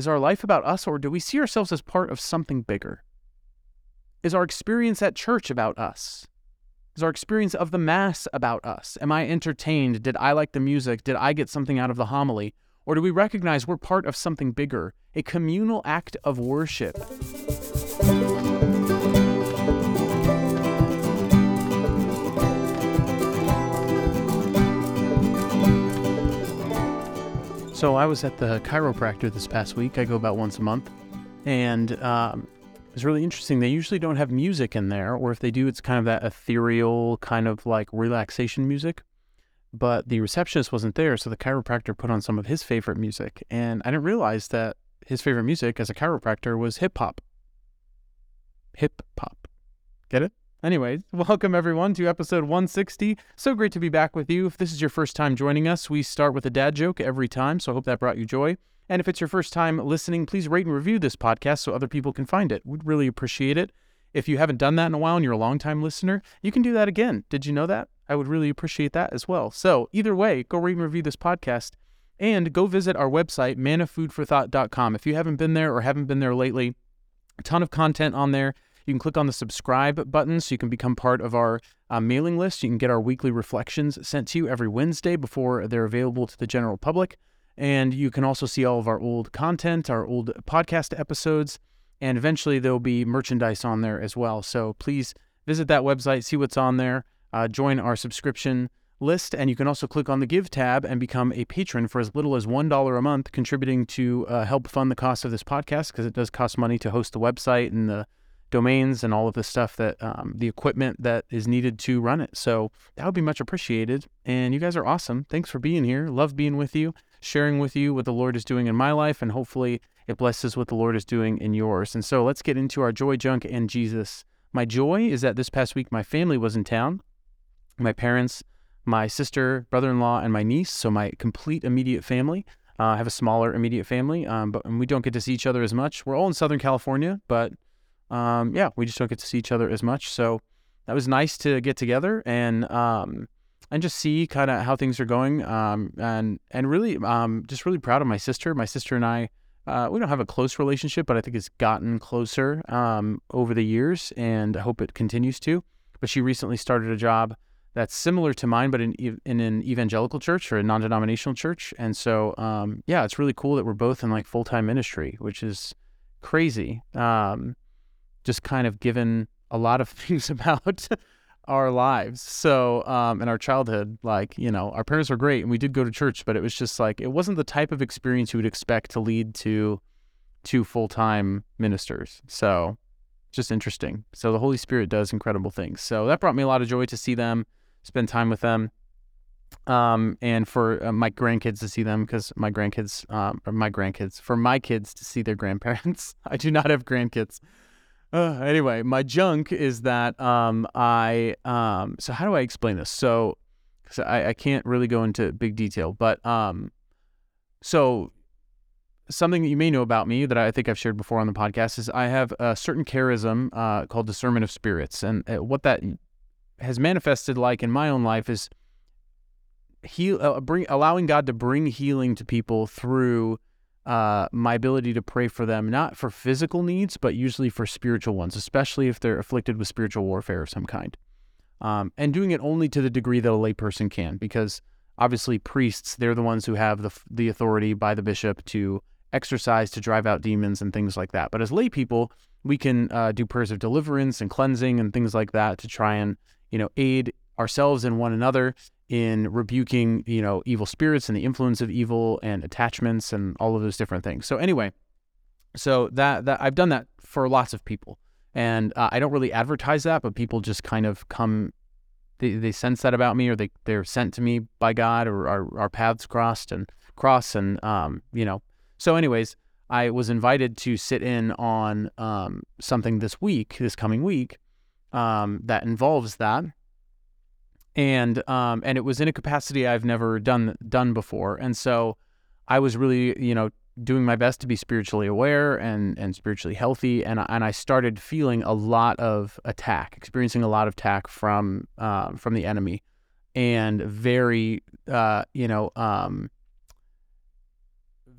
Is our life about us, or do we see ourselves as part of something bigger? Is our experience at church about us? Is our experience of the Mass about us? Am I entertained? Did I like the music? Did I get something out of the homily? Or do we recognize we're part of something bigger, a communal act of worship? So I was at the chiropractor this past week. I go about once a month, and um, it's really interesting. They usually don't have music in there, or if they do, it's kind of that ethereal kind of like relaxation music. But the receptionist wasn't there, so the chiropractor put on some of his favorite music, and I didn't realize that his favorite music as a chiropractor was hip hop. Hip hop, get it? Anyways, welcome everyone to episode 160. So great to be back with you. If this is your first time joining us, we start with a dad joke every time, so I hope that brought you joy. And if it's your first time listening, please rate and review this podcast so other people can find it. We'd really appreciate it. If you haven't done that in a while and you're a long-time listener, you can do that again. Did you know that? I would really appreciate that as well. So, either way, go rate and review this podcast and go visit our website, mannafoodforthought.com. If you haven't been there or haven't been there lately, a ton of content on there. You can click on the subscribe button so you can become part of our uh, mailing list. You can get our weekly reflections sent to you every Wednesday before they're available to the general public. And you can also see all of our old content, our old podcast episodes, and eventually there'll be merchandise on there as well. So please visit that website, see what's on there, uh, join our subscription list, and you can also click on the Give tab and become a patron for as little as $1 a month, contributing to uh, help fund the cost of this podcast because it does cost money to host the website and the domains and all of the stuff that um, the equipment that is needed to run it. So that would be much appreciated. And you guys are awesome. Thanks for being here. Love being with you, sharing with you what the Lord is doing in my life, and hopefully it blesses what the Lord is doing in yours. And so let's get into our joy junk and Jesus. My joy is that this past week my family was in town. My parents, my sister, brother in law, and my niece. So my complete immediate family. Uh, I have a smaller immediate family, um, but we don't get to see each other as much. We're all in Southern California, but um, yeah, we just don't get to see each other as much. So that was nice to get together and um, and just see kind of how things are going. Um, and and really, um, just really proud of my sister. My sister and I, uh, we don't have a close relationship, but I think it's gotten closer um, over the years, and I hope it continues to. But she recently started a job that's similar to mine, but in in an evangelical church or a non-denominational church. And so, um, yeah, it's really cool that we're both in like full-time ministry, which is crazy. Um, just kind of given a lot of things about our lives. So, um, in our childhood, like, you know, our parents were great and we did go to church, but it was just like, it wasn't the type of experience you would expect to lead to two full time ministers. So, just interesting. So, the Holy Spirit does incredible things. So, that brought me a lot of joy to see them, spend time with them. Um, and for uh, my grandkids to see them because my grandkids, um, or my grandkids, for my kids to see their grandparents. I do not have grandkids. Uh, anyway, my junk is that um, I um, so how do I explain this? So, so I, I can't really go into big detail, but um, so something that you may know about me that I think I've shared before on the podcast is I have a certain charism uh, called discernment of spirits, and uh, what that has manifested like in my own life is heal, uh, bring allowing God to bring healing to people through uh, my ability to pray for them, not for physical needs, but usually for spiritual ones, especially if they're afflicted with spiritual warfare of some kind. Um, and doing it only to the degree that a layperson can, because obviously priests, they're the ones who have the, the authority by the bishop to exercise to drive out demons and things like that. But as lay people, we can uh, do prayers of deliverance and cleansing and things like that to try and, you know, aid ourselves and one another in rebuking, you know, evil spirits and the influence of evil and attachments and all of those different things. So anyway, so that that I've done that for lots of people, and uh, I don't really advertise that, but people just kind of come, they, they sense that about me, or they they're sent to me by God, or our our paths crossed and cross, and um, you know. So, anyways, I was invited to sit in on um, something this week, this coming week, um, that involves that and um, and it was in a capacity I've never done done before, and so I was really you know doing my best to be spiritually aware and and spiritually healthy, and and I started feeling a lot of attack, experiencing a lot of attack from uh, from the enemy, and very uh, you know um,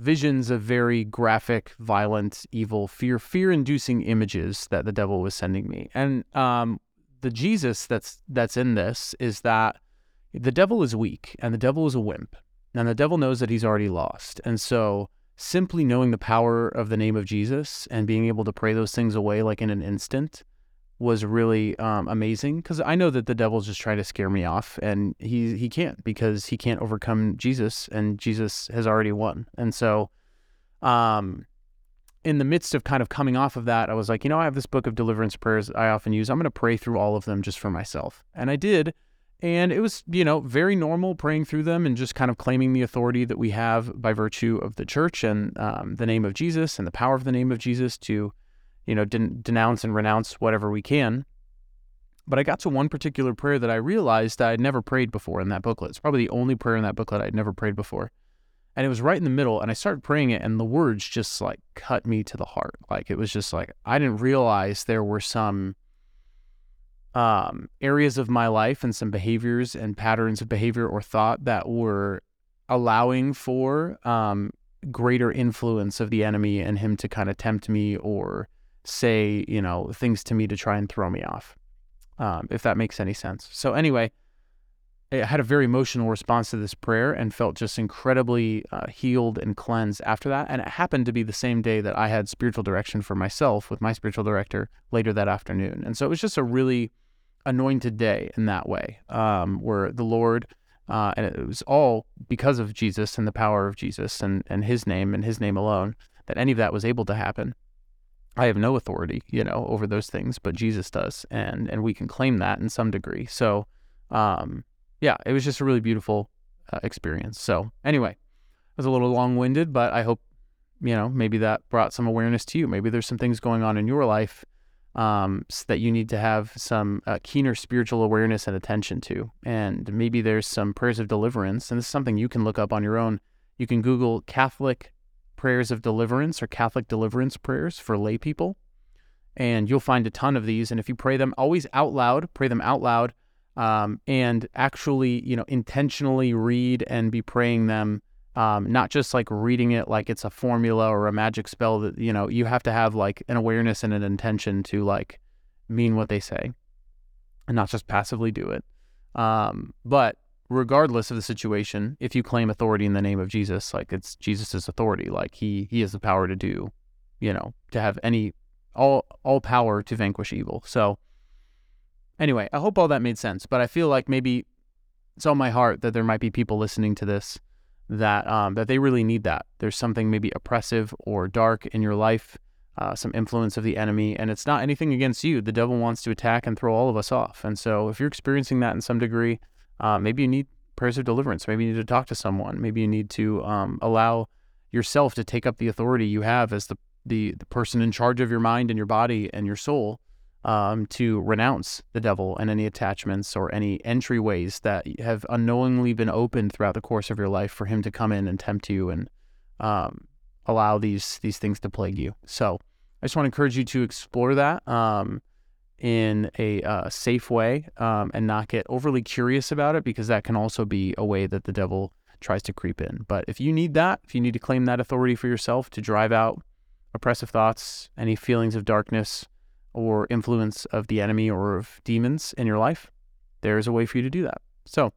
visions of very graphic, violent, evil, fear, fear-inducing images that the devil was sending me. And um, the Jesus that's that's in this is that the devil is weak and the devil is a wimp, and the devil knows that he's already lost. And so, simply knowing the power of the name of Jesus and being able to pray those things away like in an instant was really um, amazing because I know that the devil's just trying to scare me off, and he he can't because he can't overcome Jesus, and Jesus has already won. And so, um, in the midst of kind of coming off of that, I was like, you know, I have this book of deliverance prayers I often use. I'm going to pray through all of them just for myself, and I did. And it was, you know, very normal praying through them and just kind of claiming the authority that we have by virtue of the church and um, the name of Jesus and the power of the name of Jesus to you know, den- denounce and renounce whatever we can. But I got to one particular prayer that I realized I had never prayed before in that booklet. It's probably the only prayer in that booklet I'd never prayed before. And it was right in the middle, and I started praying it, and the words just like cut me to the heart. Like it was just like I didn't realize there were some um, areas of my life and some behaviors and patterns of behavior or thought that were allowing for um, greater influence of the enemy and him to kind of tempt me or say, you know, things to me to try and throw me off, um, if that makes any sense. So, anyway, I had a very emotional response to this prayer and felt just incredibly uh, healed and cleansed after that. And it happened to be the same day that I had spiritual direction for myself with my spiritual director later that afternoon. And so it was just a really anointed day in that way, um, where the Lord, uh, and it was all because of Jesus and the power of Jesus and, and his name and his name alone, that any of that was able to happen. I have no authority, you know, over those things, but Jesus does, and and we can claim that in some degree. So, um, yeah, it was just a really beautiful uh, experience. So, anyway, it was a little long-winded, but I hope you know maybe that brought some awareness to you. Maybe there's some things going on in your life um, that you need to have some uh, keener spiritual awareness and attention to, and maybe there's some prayers of deliverance, and this is something you can look up on your own. You can Google Catholic prayers of deliverance or Catholic deliverance prayers for lay people. And you'll find a ton of these. And if you pray them always out loud, pray them out loud, um, and actually, you know, intentionally read and be praying them, um, not just like reading it like it's a formula or a magic spell that, you know, you have to have like an awareness and an intention to like mean what they say and not just passively do it. Um, but regardless of the situation, if you claim authority in the name of Jesus, like it's Jesus's authority, like he he has the power to do, you know, to have any all all power to vanquish evil. So anyway, I hope all that made sense, but I feel like maybe it's on my heart that there might be people listening to this that um, that they really need that. There's something maybe oppressive or dark in your life, uh, some influence of the enemy, and it's not anything against you. The devil wants to attack and throw all of us off, and so if you're experiencing that in some degree, uh, maybe you need prayers of deliverance. Maybe you need to talk to someone. Maybe you need to um, allow yourself to take up the authority you have as the, the, the person in charge of your mind and your body and your soul um, to renounce the devil and any attachments or any entryways that have unknowingly been opened throughout the course of your life for him to come in and tempt you and um, allow these these things to plague you. So I just want to encourage you to explore that. Um, in a uh, safe way um, and not get overly curious about it because that can also be a way that the devil tries to creep in. But if you need that, if you need to claim that authority for yourself to drive out oppressive thoughts, any feelings of darkness or influence of the enemy or of demons in your life, there's a way for you to do that. So,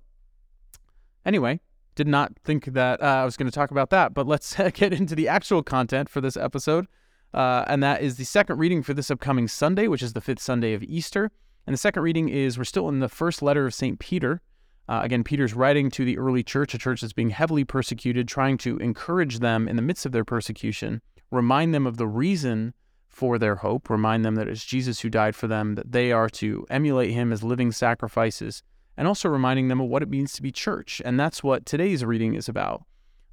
anyway, did not think that uh, I was going to talk about that, but let's get into the actual content for this episode. Uh, and that is the second reading for this upcoming Sunday, which is the fifth Sunday of Easter. And the second reading is we're still in the first letter of St. Peter. Uh, again, Peter's writing to the early church, a church that's being heavily persecuted, trying to encourage them in the midst of their persecution, remind them of the reason for their hope, remind them that it's Jesus who died for them, that they are to emulate him as living sacrifices, and also reminding them of what it means to be church. And that's what today's reading is about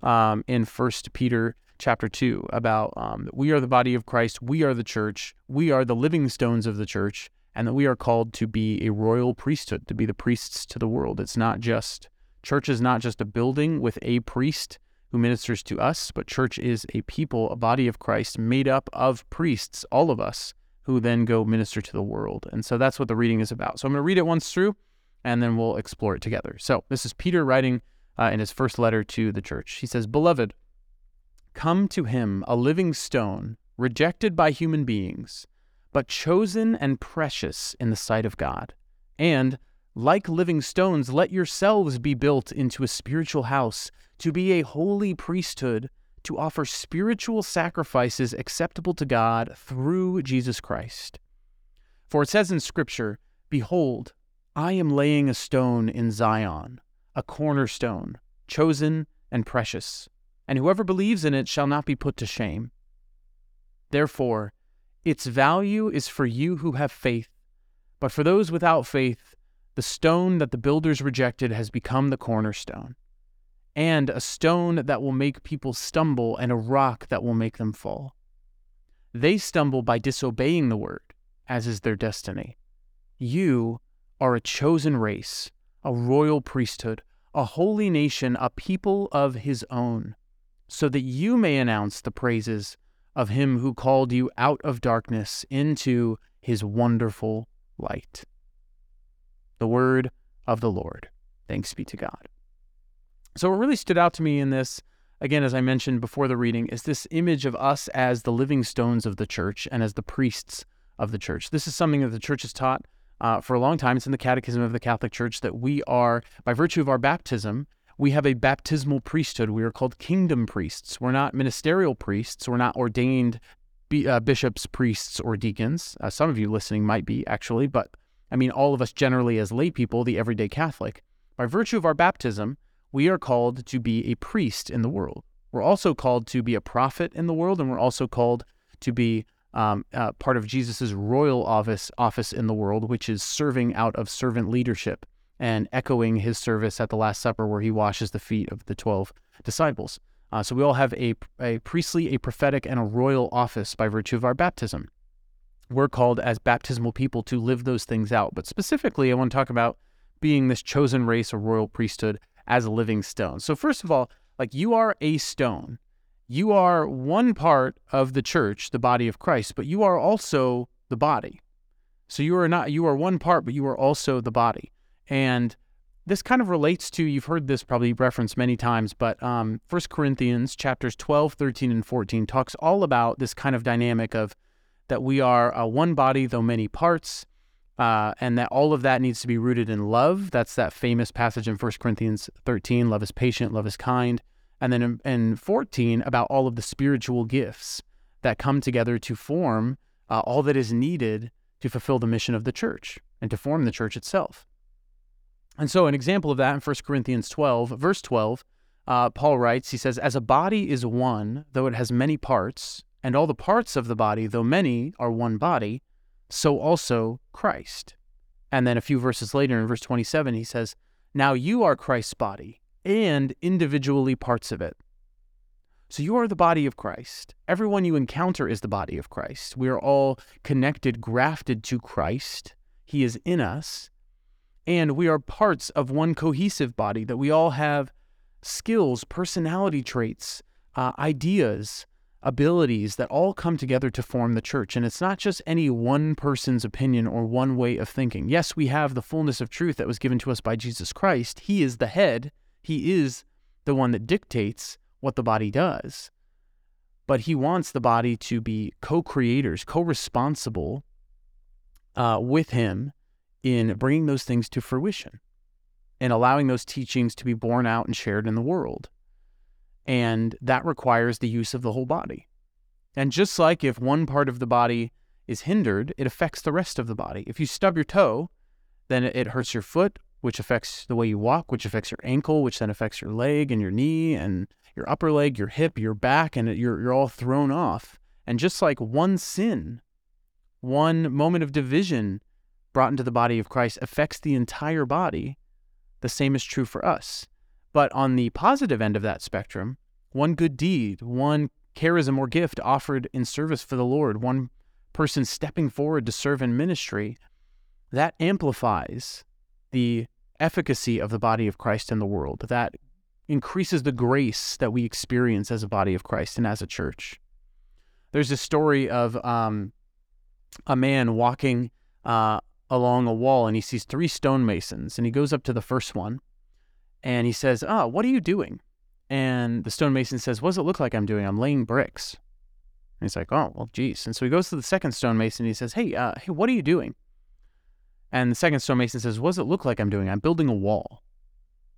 um, in First Peter chapter 2 about um, that we are the body of Christ, we are the church, we are the living stones of the church, and that we are called to be a royal priesthood, to be the priests to the world. It's not just, church is not just a building with a priest who ministers to us, but church is a people, a body of Christ made up of priests, all of us, who then go minister to the world. And so that's what the reading is about. So I'm going to read it once through and then we'll explore it together. So this is Peter writing uh, in his first letter to the church. He says, Beloved, come to him a living stone, rejected by human beings, but chosen and precious in the sight of God. And, like living stones, let yourselves be built into a spiritual house, to be a holy priesthood, to offer spiritual sacrifices acceptable to God through Jesus Christ. For it says in Scripture, Behold, I am laying a stone in Zion, a cornerstone, chosen and precious, and whoever believes in it shall not be put to shame. Therefore, its value is for you who have faith, but for those without faith, the stone that the builders rejected has become the cornerstone, and a stone that will make people stumble, and a rock that will make them fall. They stumble by disobeying the word, as is their destiny. You are a chosen race, a royal priesthood, a holy nation, a people of his own, so that you may announce the praises of him who called you out of darkness into his wonderful light the word of the Lord. Thanks be to God. So, what really stood out to me in this, again, as I mentioned before the reading, is this image of us as the living stones of the church and as the priests of the church. This is something that the church has taught uh, for a long time. It's in the Catechism of the Catholic Church that we are, by virtue of our baptism, we have a baptismal priesthood. We are called kingdom priests. We're not ministerial priests. We're not ordained uh, bishops, priests, or deacons. Uh, some of you listening might be, actually, but I mean, all of us generally as lay people, the everyday Catholic, by virtue of our baptism, we are called to be a priest in the world. We're also called to be a prophet in the world, and we're also called to be um, uh, part of Jesus' royal office, office in the world, which is serving out of servant leadership and echoing his service at the Last Supper, where he washes the feet of the 12 disciples. Uh, so we all have a, a priestly, a prophetic, and a royal office by virtue of our baptism we're called as baptismal people to live those things out. But specifically, I want to talk about being this chosen race, a royal priesthood, as a living stone. So, first of all, like you are a stone. You are one part of the church, the body of Christ, but you are also the body. So you are not you are one part, but you are also the body. And this kind of relates to you've heard this probably referenced many times, but um, 1 Corinthians chapters 12, 13, and 14 talks all about this kind of dynamic of that we are uh, one body, though many parts, uh, and that all of that needs to be rooted in love. That's that famous passage in 1 Corinthians 13 love is patient, love is kind. And then in, in 14, about all of the spiritual gifts that come together to form uh, all that is needed to fulfill the mission of the church and to form the church itself. And so, an example of that in 1 Corinthians 12, verse 12, uh, Paul writes, he says, As a body is one, though it has many parts, and all the parts of the body, though many, are one body, so also Christ. And then a few verses later, in verse 27, he says, Now you are Christ's body, and individually parts of it. So you are the body of Christ. Everyone you encounter is the body of Christ. We are all connected, grafted to Christ. He is in us. And we are parts of one cohesive body that we all have skills, personality traits, uh, ideas, abilities that all come together to form the church. And it's not just any one person's opinion or one way of thinking. Yes, we have the fullness of truth that was given to us by Jesus Christ. He is the head, He is the one that dictates what the body does. But He wants the body to be co creators, co responsible uh, with Him in bringing those things to fruition and allowing those teachings to be borne out and shared in the world. And that requires the use of the whole body. And just like if one part of the body is hindered, it affects the rest of the body. If you stub your toe, then it hurts your foot, which affects the way you walk, which affects your ankle, which then affects your leg and your knee and your upper leg, your hip, your back, and you're, you're all thrown off. And just like one sin, one moment of division brought into the body of Christ affects the entire body, the same is true for us. But on the positive end of that spectrum, one good deed, one charism or gift offered in service for the Lord, one person stepping forward to serve in ministry, that amplifies the efficacy of the body of Christ in the world. That increases the grace that we experience as a body of Christ and as a church. There's a story of um, a man walking uh, along a wall and he sees three stonemasons and he goes up to the first one and he says, Oh, what are you doing? And the stonemason says, What does it look like I'm doing? I'm laying bricks. And he's like, Oh, well, geez. And so he goes to the second stonemason and he says, Hey, uh, hey, what are you doing? And the second stonemason says, What does it look like I'm doing? I'm building a wall.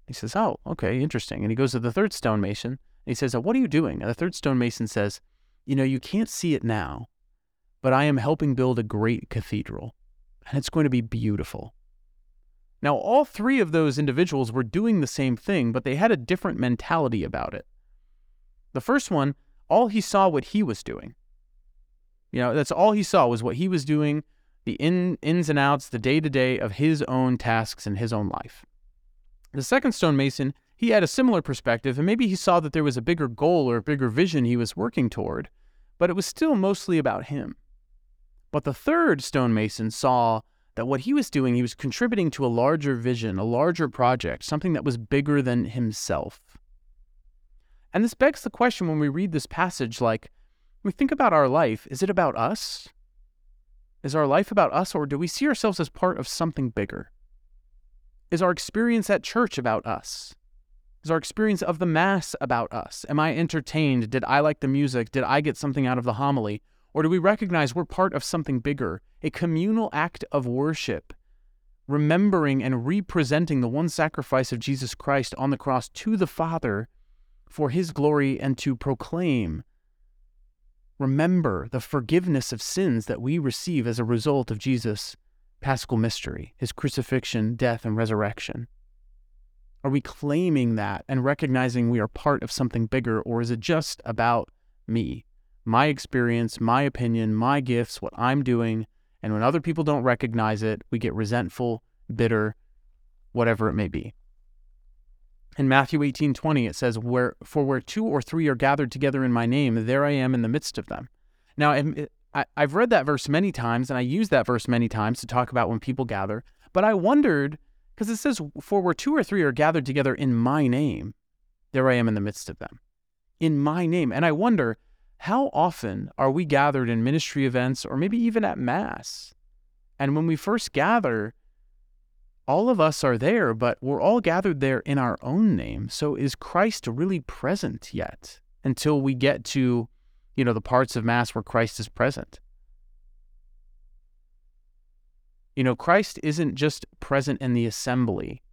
He says, Oh, okay, interesting. And he goes to the third stonemason and he says, uh, What are you doing? And the third stonemason says, You know, you can't see it now, but I am helping build a great cathedral, and it's going to be beautiful. Now, all three of those individuals were doing the same thing, but they had a different mentality about it. The first one, all he saw what he was doing. You know, that's all he saw was what he was doing, the in, ins and outs, the day to day of his own tasks and his own life. The second stonemason, he had a similar perspective, and maybe he saw that there was a bigger goal or a bigger vision he was working toward, but it was still mostly about him. But the third stonemason saw that what he was doing, he was contributing to a larger vision, a larger project, something that was bigger than himself. And this begs the question when we read this passage like, we think about our life, is it about us? Is our life about us, or do we see ourselves as part of something bigger? Is our experience at church about us? Is our experience of the Mass about us? Am I entertained? Did I like the music? Did I get something out of the homily? Or do we recognize we're part of something bigger, a communal act of worship, remembering and representing the one sacrifice of Jesus Christ on the cross to the Father for his glory and to proclaim, remember the forgiveness of sins that we receive as a result of Jesus' paschal mystery, his crucifixion, death, and resurrection? Are we claiming that and recognizing we are part of something bigger, or is it just about me? My experience, my opinion, my gifts, what I'm doing. And when other people don't recognize it, we get resentful, bitter, whatever it may be. In Matthew 18 20, it says, where, For where two or three are gathered together in my name, there I am in the midst of them. Now, I've read that verse many times, and I use that verse many times to talk about when people gather. But I wondered, because it says, For where two or three are gathered together in my name, there I am in the midst of them. In my name. And I wonder, how often are we gathered in ministry events or maybe even at Mass? And when we first gather, all of us are there, but we're all gathered there in our own name. So is Christ really present yet until we get to, you know, the parts of Mass where Christ is present? You know, Christ isn't just present in the assembly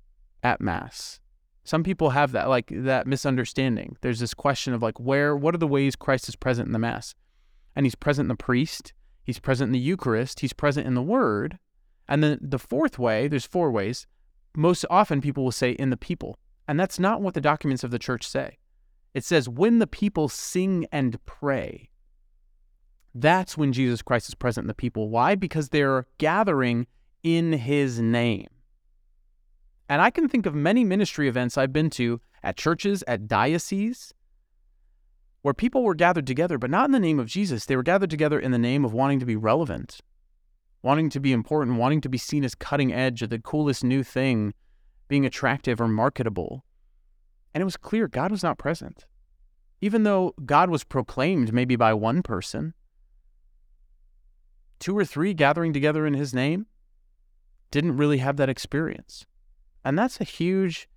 at Mass. Some people have that like that misunderstanding. There's this question of like where what are the ways Christ is present in the mass? And he's present in the priest, he's present in the Eucharist, he's present in the word. And then the fourth way, there's four ways. Most often people will say in the people. And that's not what the documents of the church say. It says when the people sing and pray. That's when Jesus Christ is present in the people. Why? Because they're gathering in his name. And I can think of many ministry events I've been to at churches, at dioceses, where people were gathered together, but not in the name of Jesus. They were gathered together in the name of wanting to be relevant, wanting to be important, wanting to be seen as cutting edge or the coolest new thing, being attractive or marketable. And it was clear God was not present. Even though God was proclaimed maybe by one person, two or three gathering together in his name didn't really have that experience. And that's a huge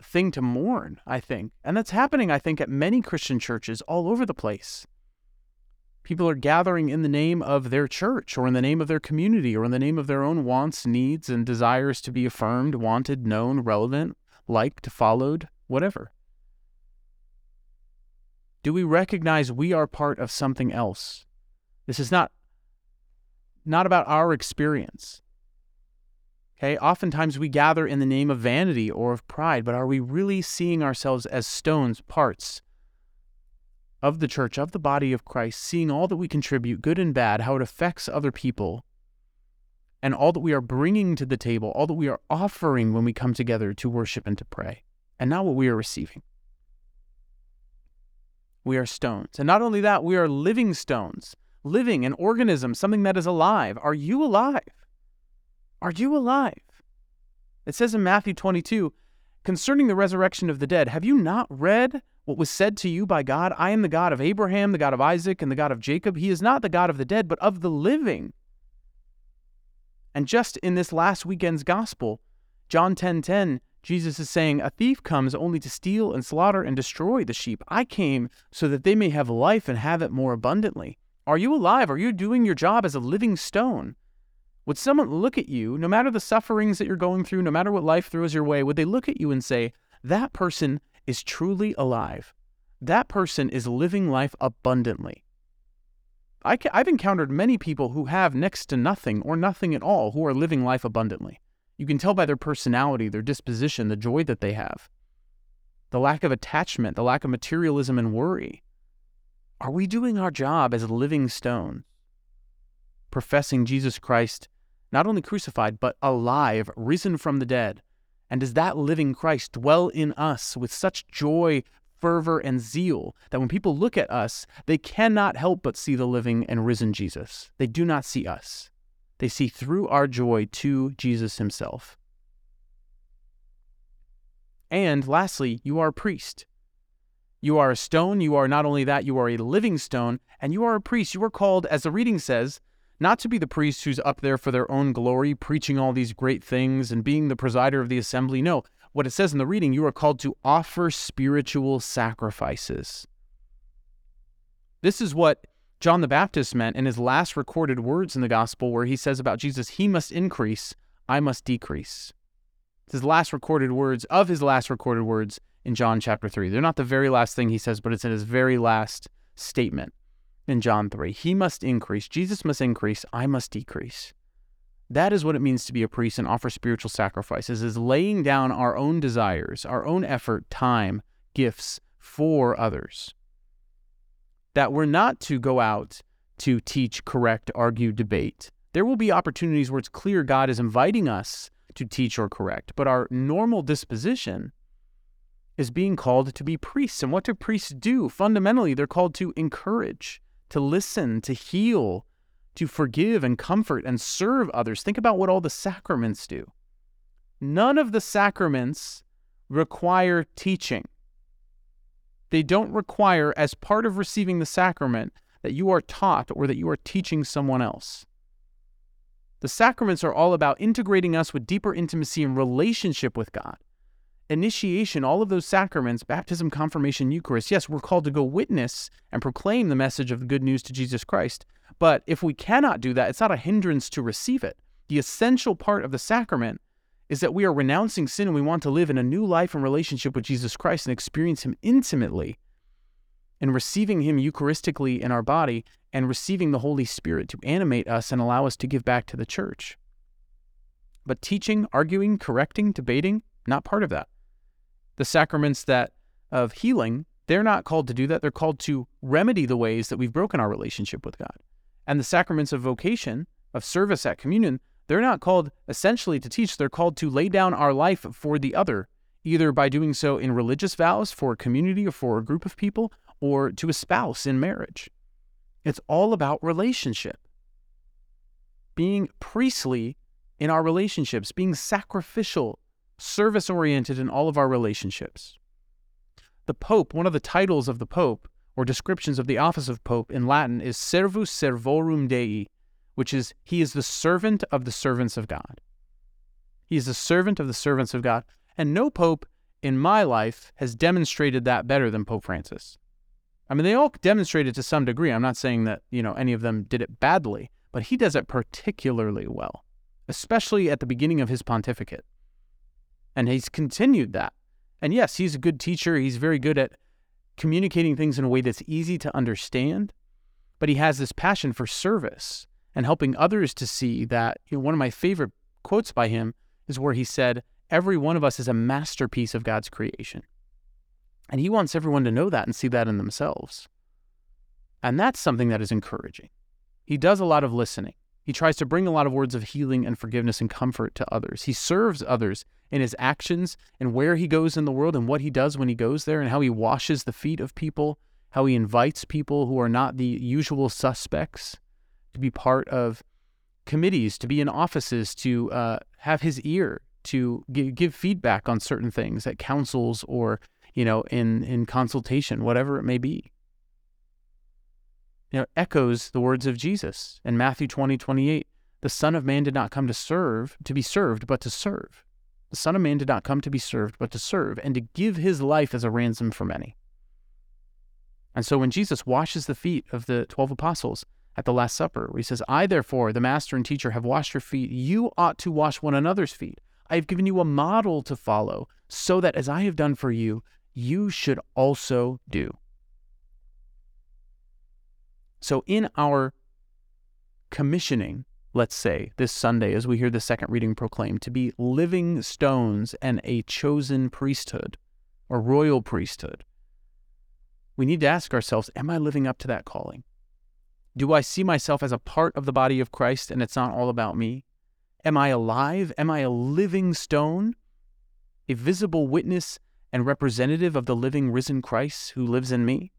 thing to mourn, I think. And that's happening, I think, at many Christian churches all over the place. People are gathering in the name of their church or in the name of their community or in the name of their own wants, needs, and desires to be affirmed, wanted, known, relevant, liked, followed, whatever. Do we recognize we are part of something else? This is not not about our experience. Okay, oftentimes we gather in the name of vanity or of pride, but are we really seeing ourselves as stones, parts of the church, of the body of Christ, seeing all that we contribute, good and bad, how it affects other people, and all that we are bringing to the table, all that we are offering when we come together to worship and to pray, and not what we are receiving? We are stones. And not only that, we are living stones, living, an organism, something that is alive. Are you alive? Are you alive? It says in Matthew 22, concerning the resurrection of the dead, have you not read what was said to you by God? I am the God of Abraham, the God of Isaac, and the God of Jacob. He is not the God of the dead, but of the living. And just in this last weekend's gospel, John 10:10, 10, 10, Jesus is saying, A thief comes only to steal and slaughter and destroy the sheep. I came so that they may have life and have it more abundantly. Are you alive? Are you doing your job as a living stone? Would someone look at you, no matter the sufferings that you're going through, no matter what life throws your way, would they look at you and say, That person is truly alive? That person is living life abundantly. I have encountered many people who have next to nothing or nothing at all who are living life abundantly. You can tell by their personality, their disposition, the joy that they have, the lack of attachment, the lack of materialism and worry. Are we doing our job as living stones, professing Jesus Christ, not only crucified, but alive, risen from the dead? And does that living Christ dwell in us with such joy, fervor, and zeal that when people look at us, they cannot help but see the living and risen Jesus? They do not see us. They see through our joy to Jesus himself. And lastly, you are a priest. You are a stone. You are not only that, you are a living stone, and you are a priest. You are called, as the reading says, not to be the priest who's up there for their own glory, preaching all these great things and being the presider of the assembly. No, what it says in the reading, you are called to offer spiritual sacrifices. This is what John the Baptist meant in his last recorded words in the gospel, where he says about Jesus, He must increase, I must decrease. It's his last recorded words of his last recorded words in John chapter 3. They're not the very last thing he says, but it's in his very last statement in John 3. He must increase, Jesus must increase, I must decrease. That is what it means to be a priest and offer spiritual sacrifices, is laying down our own desires, our own effort, time, gifts for others that we're not to go out to teach, correct, argue, debate. There will be opportunities where it's clear God is inviting us to teach or correct, but our normal disposition is being called to be priests. And what do priests do? Fundamentally, they're called to encourage, to listen, to heal, to forgive and comfort and serve others. Think about what all the sacraments do. None of the sacraments require teaching. They don't require, as part of receiving the sacrament, that you are taught or that you are teaching someone else. The sacraments are all about integrating us with deeper intimacy and relationship with God. Initiation, all of those sacraments, baptism, confirmation, Eucharist, yes, we're called to go witness and proclaim the message of the good news to Jesus Christ. But if we cannot do that, it's not a hindrance to receive it. The essential part of the sacrament is that we are renouncing sin and we want to live in a new life and relationship with Jesus Christ and experience Him intimately and receiving Him Eucharistically in our body and receiving the Holy Spirit to animate us and allow us to give back to the church. But teaching, arguing, correcting, debating, not part of that. The sacraments that of healing, they're not called to do that. They're called to remedy the ways that we've broken our relationship with God. And the sacraments of vocation, of service at communion, they're not called essentially to teach, they're called to lay down our life for the other, either by doing so in religious vows for a community or for a group of people, or to a spouse in marriage. It's all about relationship. Being priestly in our relationships, being sacrificial, service oriented in all of our relationships. The Pope, one of the titles of the Pope, or descriptions of the office of Pope in Latin, is Servus Servorum Dei, which is he is the servant of the servants of God. He is the servant of the servants of God. And no pope in my life has demonstrated that better than Pope Francis. I mean, they all demonstrated to some degree. I'm not saying that, you know, any of them did it badly, but he does it particularly well, especially at the beginning of his pontificate. And he's continued that. And yes, he's a good teacher. He's very good at communicating things in a way that's easy to understand, but he has this passion for service and helping others to see that you know, one of my favorite quotes by him is where he said, Every one of us is a masterpiece of God's creation. And he wants everyone to know that and see that in themselves. And that's something that is encouraging. He does a lot of listening. He tries to bring a lot of words of healing and forgiveness and comfort to others. He serves others in his actions and where he goes in the world and what he does when he goes there and how he washes the feet of people, how he invites people who are not the usual suspects to be part of committees, to be in offices, to uh, have his ear, to g- give feedback on certain things at councils or you know in in consultation, whatever it may be. You know, echoes the words of Jesus in Matthew 20, 28. The Son of Man did not come to serve, to be served, but to serve. The Son of Man did not come to be served, but to serve, and to give his life as a ransom for many. And so when Jesus washes the feet of the 12 apostles at the Last Supper, where he says, I therefore, the master and teacher, have washed your feet, you ought to wash one another's feet. I have given you a model to follow, so that as I have done for you, you should also do. So in our commissioning, let's say, this Sunday, as we hear the second reading proclaimed, to be living stones and a chosen priesthood or royal priesthood, we need to ask ourselves Am I living up to that calling? Do I see myself as a part of the body of Christ and it's not all about me? Am I alive? Am I a living stone? A visible witness and representative of the living risen Christ who lives in me?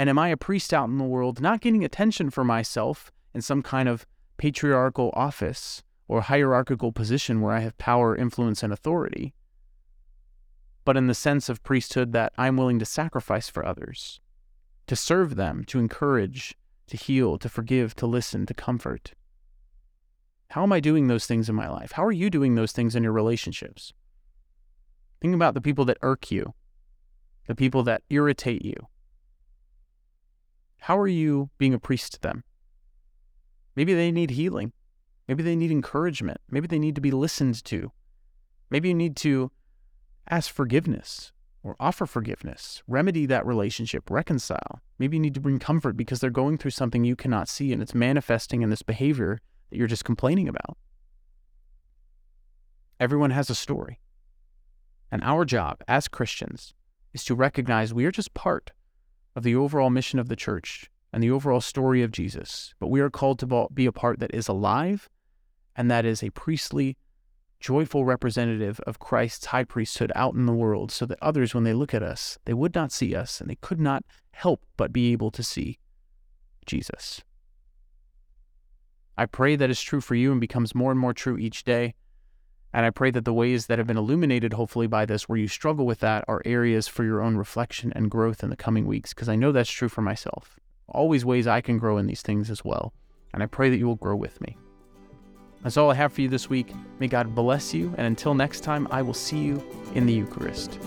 And am I a priest out in the world, not getting attention for myself in some kind of patriarchal office or hierarchical position where I have power, influence, and authority, but in the sense of priesthood that I'm willing to sacrifice for others, to serve them, to encourage, to heal, to forgive, to listen, to comfort. How am I doing those things in my life? How are you doing those things in your relationships? Think about the people that irk you, the people that irritate you. How are you being a priest to them? Maybe they need healing. Maybe they need encouragement. Maybe they need to be listened to. Maybe you need to ask forgiveness or offer forgiveness, remedy that relationship, reconcile. Maybe you need to bring comfort because they're going through something you cannot see and it's manifesting in this behavior that you're just complaining about. Everyone has a story. And our job as Christians is to recognize we are just part of the overall mission of the church and the overall story of Jesus, but we are called to be a part that is alive and that is a priestly, joyful representative of Christ's high priesthood out in the world so that others, when they look at us, they would not see us and they could not help but be able to see Jesus. I pray that is true for you and becomes more and more true each day. And I pray that the ways that have been illuminated, hopefully, by this, where you struggle with that, are areas for your own reflection and growth in the coming weeks, because I know that's true for myself always ways I can grow in these things as well. And I pray that you will grow with me. That's all I have for you this week. May God bless you. And until next time, I will see you in the Eucharist.